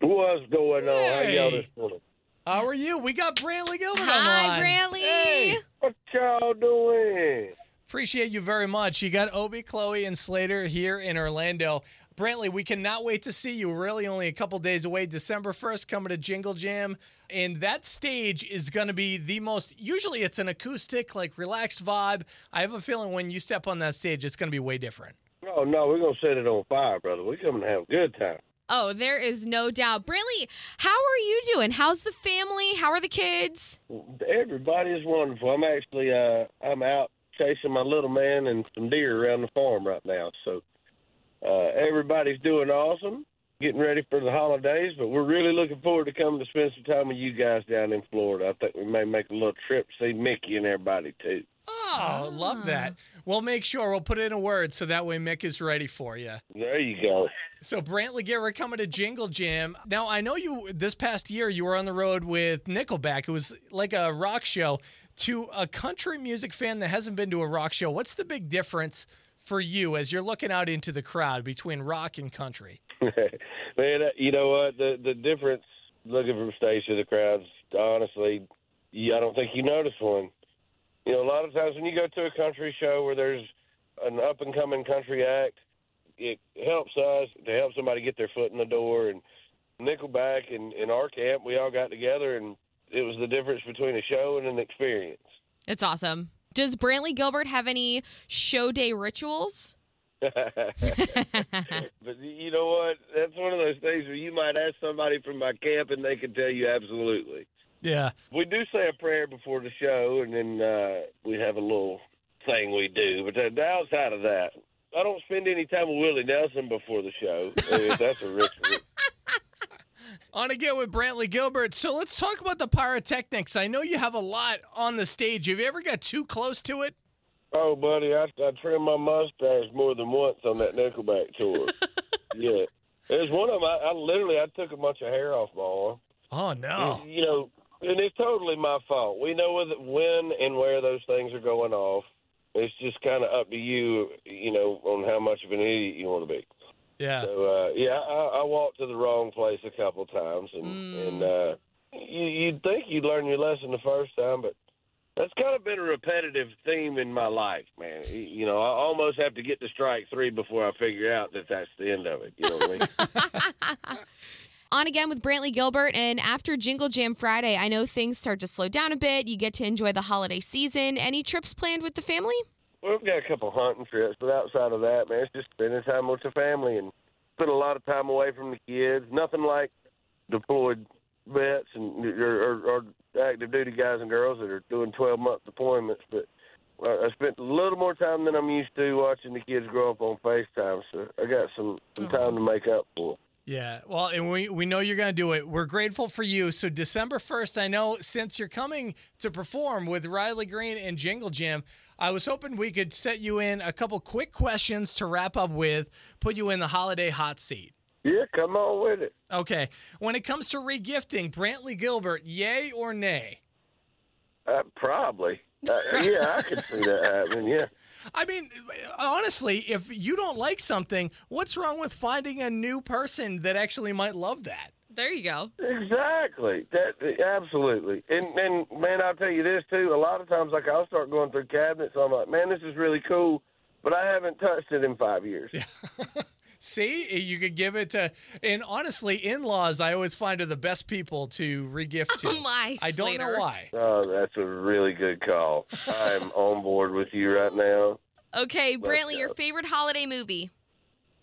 What's going on? How y'all Hey. this morning? How are you? We got Brantley Gilbert Hi, online. Brantley. Hey, What y'all doing? appreciate you very much. You got Obi, Chloe, and Slater here in Orlando. Brantley, we cannot wait to see you. We're really only a couple days away. December 1st, coming to Jingle Jam. And that stage is going to be the most, usually it's an acoustic, like relaxed vibe. I have a feeling when you step on that stage, it's going to be way different. Oh no, we're gonna set it on fire, brother. We're coming to have a good time. Oh, there is no doubt. Brantley, how are you doing? How's the family? How are the kids? Everybody is wonderful. I'm actually uh I'm out chasing my little man and some deer around the farm right now. So uh everybody's doing awesome. Getting ready for the holidays, but we're really looking forward to coming to spend some time with you guys down in Florida. I think we may make a little trip to see Mickey and everybody too. Oh, love that. We'll make sure we'll put in a word so that way Mick is ready for you. There you go. So Brantley Gilbert coming to Jingle Jam. Now I know you this past year you were on the road with Nickelback. It was like a rock show. To a country music fan that hasn't been to a rock show, what's the big difference for you as you're looking out into the crowd between rock and country? Man, uh, you know what? The the difference looking from stage to the crowds, honestly, I don't think you notice one. You know, a lot of times when you go to a country show where there's an up and coming country act, it helps us to help somebody get their foot in the door. And Nickelback and in our camp, we all got together, and it was the difference between a show and an experience. It's awesome. Does Brantley Gilbert have any show day rituals? but you know what? That's one of those things where you might ask somebody from my camp, and they can tell you absolutely. Yeah. We do say a prayer before the show, and then uh, we have a little thing we do. But uh, outside of that, I don't spend any time with Willie Nelson before the show. that's a ritual. On again with Brantley Gilbert. So let's talk about the pyrotechnics. I know you have a lot on the stage. Have you ever got too close to it? Oh, buddy, I, I trimmed my mustache more than once on that Nickelback tour. yeah, there's one of them. I, I literally I took a bunch of hair off my arm. Oh no. You know, and it's totally my fault. We know when and where those things are going off. It's just kind of up to you, you know, on how much of an idiot you want to be. Yeah. So uh, yeah, I, I walked to the wrong place a couple times, and Mm. and uh, you, you'd think you'd learn your lesson the first time, but that's kind of been a repetitive theme in my life, man. You- know, I almost have to get to strike three before I figure out that that's the end of it. You know what I mean? On again with Brantley Gilbert, and after Jingle Jam Friday, I know things start to slow down a bit. You get to enjoy the holiday season. Any trips planned with the family? Well, we've got a couple hunting trips, but outside of that, man, it's just spending time with the family and spend a lot of time away from the kids. Nothing like deployed vets and or, or, or active duty guys and girls that are doing 12 month deployments. But I spent a little more time than I'm used to watching the kids grow up on FaceTime, so I got some, some oh. time to make up for. Yeah, well, and we, we know you're going to do it. We're grateful for you. So, December 1st, I know since you're coming to perform with Riley Green and Jingle Jam, I was hoping we could set you in a couple quick questions to wrap up with, put you in the holiday hot seat. Yeah, come on with it. Okay. When it comes to regifting, Brantley Gilbert, yay or nay? Uh, probably. Uh, yeah, I could see that happening. Yeah. I mean, honestly, if you don't like something, what's wrong with finding a new person that actually might love that? There you go. Exactly. That absolutely. And and man, I'll tell you this too. A lot of times, like I'll start going through cabinets. I'm like, man, this is really cool, but I haven't touched it in five years. See, you could give it to, and honestly, in-laws, I always find are the best people to regift to. Oh my, I don't know why. Oh, that's a really good call. I'm on board with you right now. Okay, Let's Brantley, your favorite holiday movie?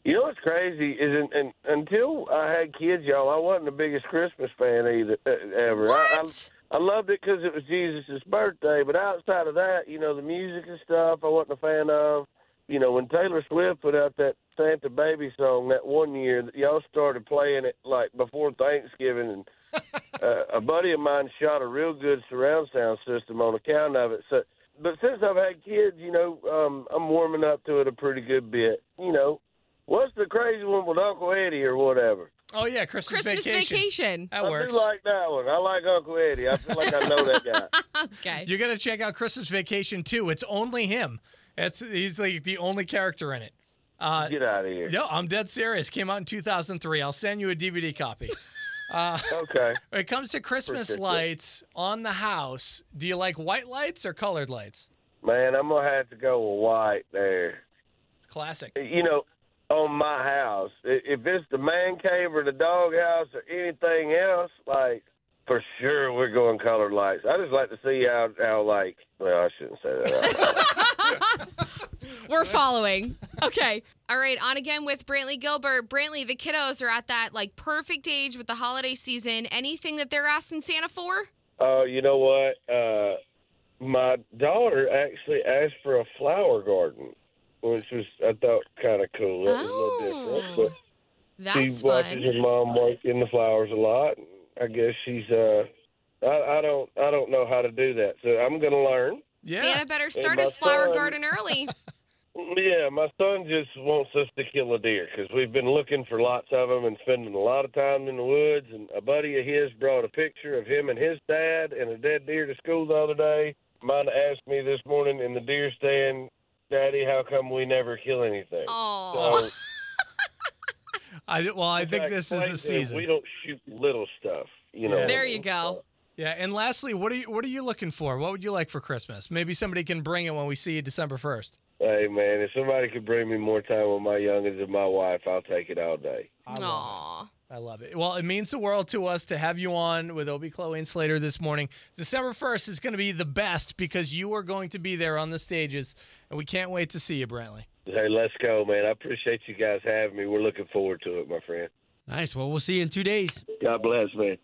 You know what's crazy is in, in, until I had kids, y'all, I wasn't the biggest Christmas fan either uh, ever. I, I, What? I loved it because it was Jesus' birthday, but outside of that, you know, the music and stuff I wasn't a fan of. You know, when Taylor Swift put out that Santa Baby song that one year. that Y'all started playing it like before Thanksgiving, and uh, a buddy of mine shot a real good surround sound system on account of it. So, but since I've had kids, you know, um, I'm warming up to it a pretty good bit. You know, what's the crazy one with Uncle Eddie or whatever? Oh yeah, Christmas, Christmas vacation. vacation. That I works. do like that one. I like Uncle Eddie. I feel like I know that guy. Okay. You're gonna check out Christmas Vacation too. It's only him. It's he's like the only character in it. Uh, Get out of here. no, I'm dead serious. Came out in 2003. I'll send you a DVD copy. Uh, Okay. when it comes to Christmas Appreciate lights on the house, do you like white lights or colored lights? Man, I'm gonna have to go with white there. It's classic. You know, on my house, if it's the man cave or the dog house or anything else, like for sure we're going colored lights. I just like to see how how like well I shouldn't say that. We're following. Okay. All right. On again with Brantley Gilbert. Brantley, the kiddos are at that like perfect age with the holiday season. Anything that they're asking Santa for? Oh, you know what? Uh, my daughter actually asked for a flower garden, which was I thought kind of cool. It was a little different, but. Oh, That's she watches fun. her mom work in the flowers a lot. I guess she's uh I, I don't I don't know how to do that. So I'm gonna learn. Yeah. Santa better start my his flower son- garden early. Yeah, my son just wants us to kill a deer because we've been looking for lots of them and spending a lot of time in the woods. And a buddy of his brought a picture of him and his dad and a dead deer to school the other day. Mine asked me this morning in the deer stand, Daddy, how come we never kill anything? Oh. So, I, well, I think I this is the season. We don't shoot little stuff, you know. Yeah. There you go. Yeah. And lastly, what are you what are you looking for? What would you like for Christmas? Maybe somebody can bring it when we see you December 1st. Hey man, if somebody could bring me more time with my youngins and my wife, I'll take it all day. I love it. I love it. Well, it means the world to us to have you on with Obie, Chloe, and Slater this morning. December 1st is going to be the best because you are going to be there on the stages, and we can't wait to see you, Brantley. Hey, let's go, man. I appreciate you guys having me. We're looking forward to it, my friend. Nice. Well, we'll see you in two days. God bless, man.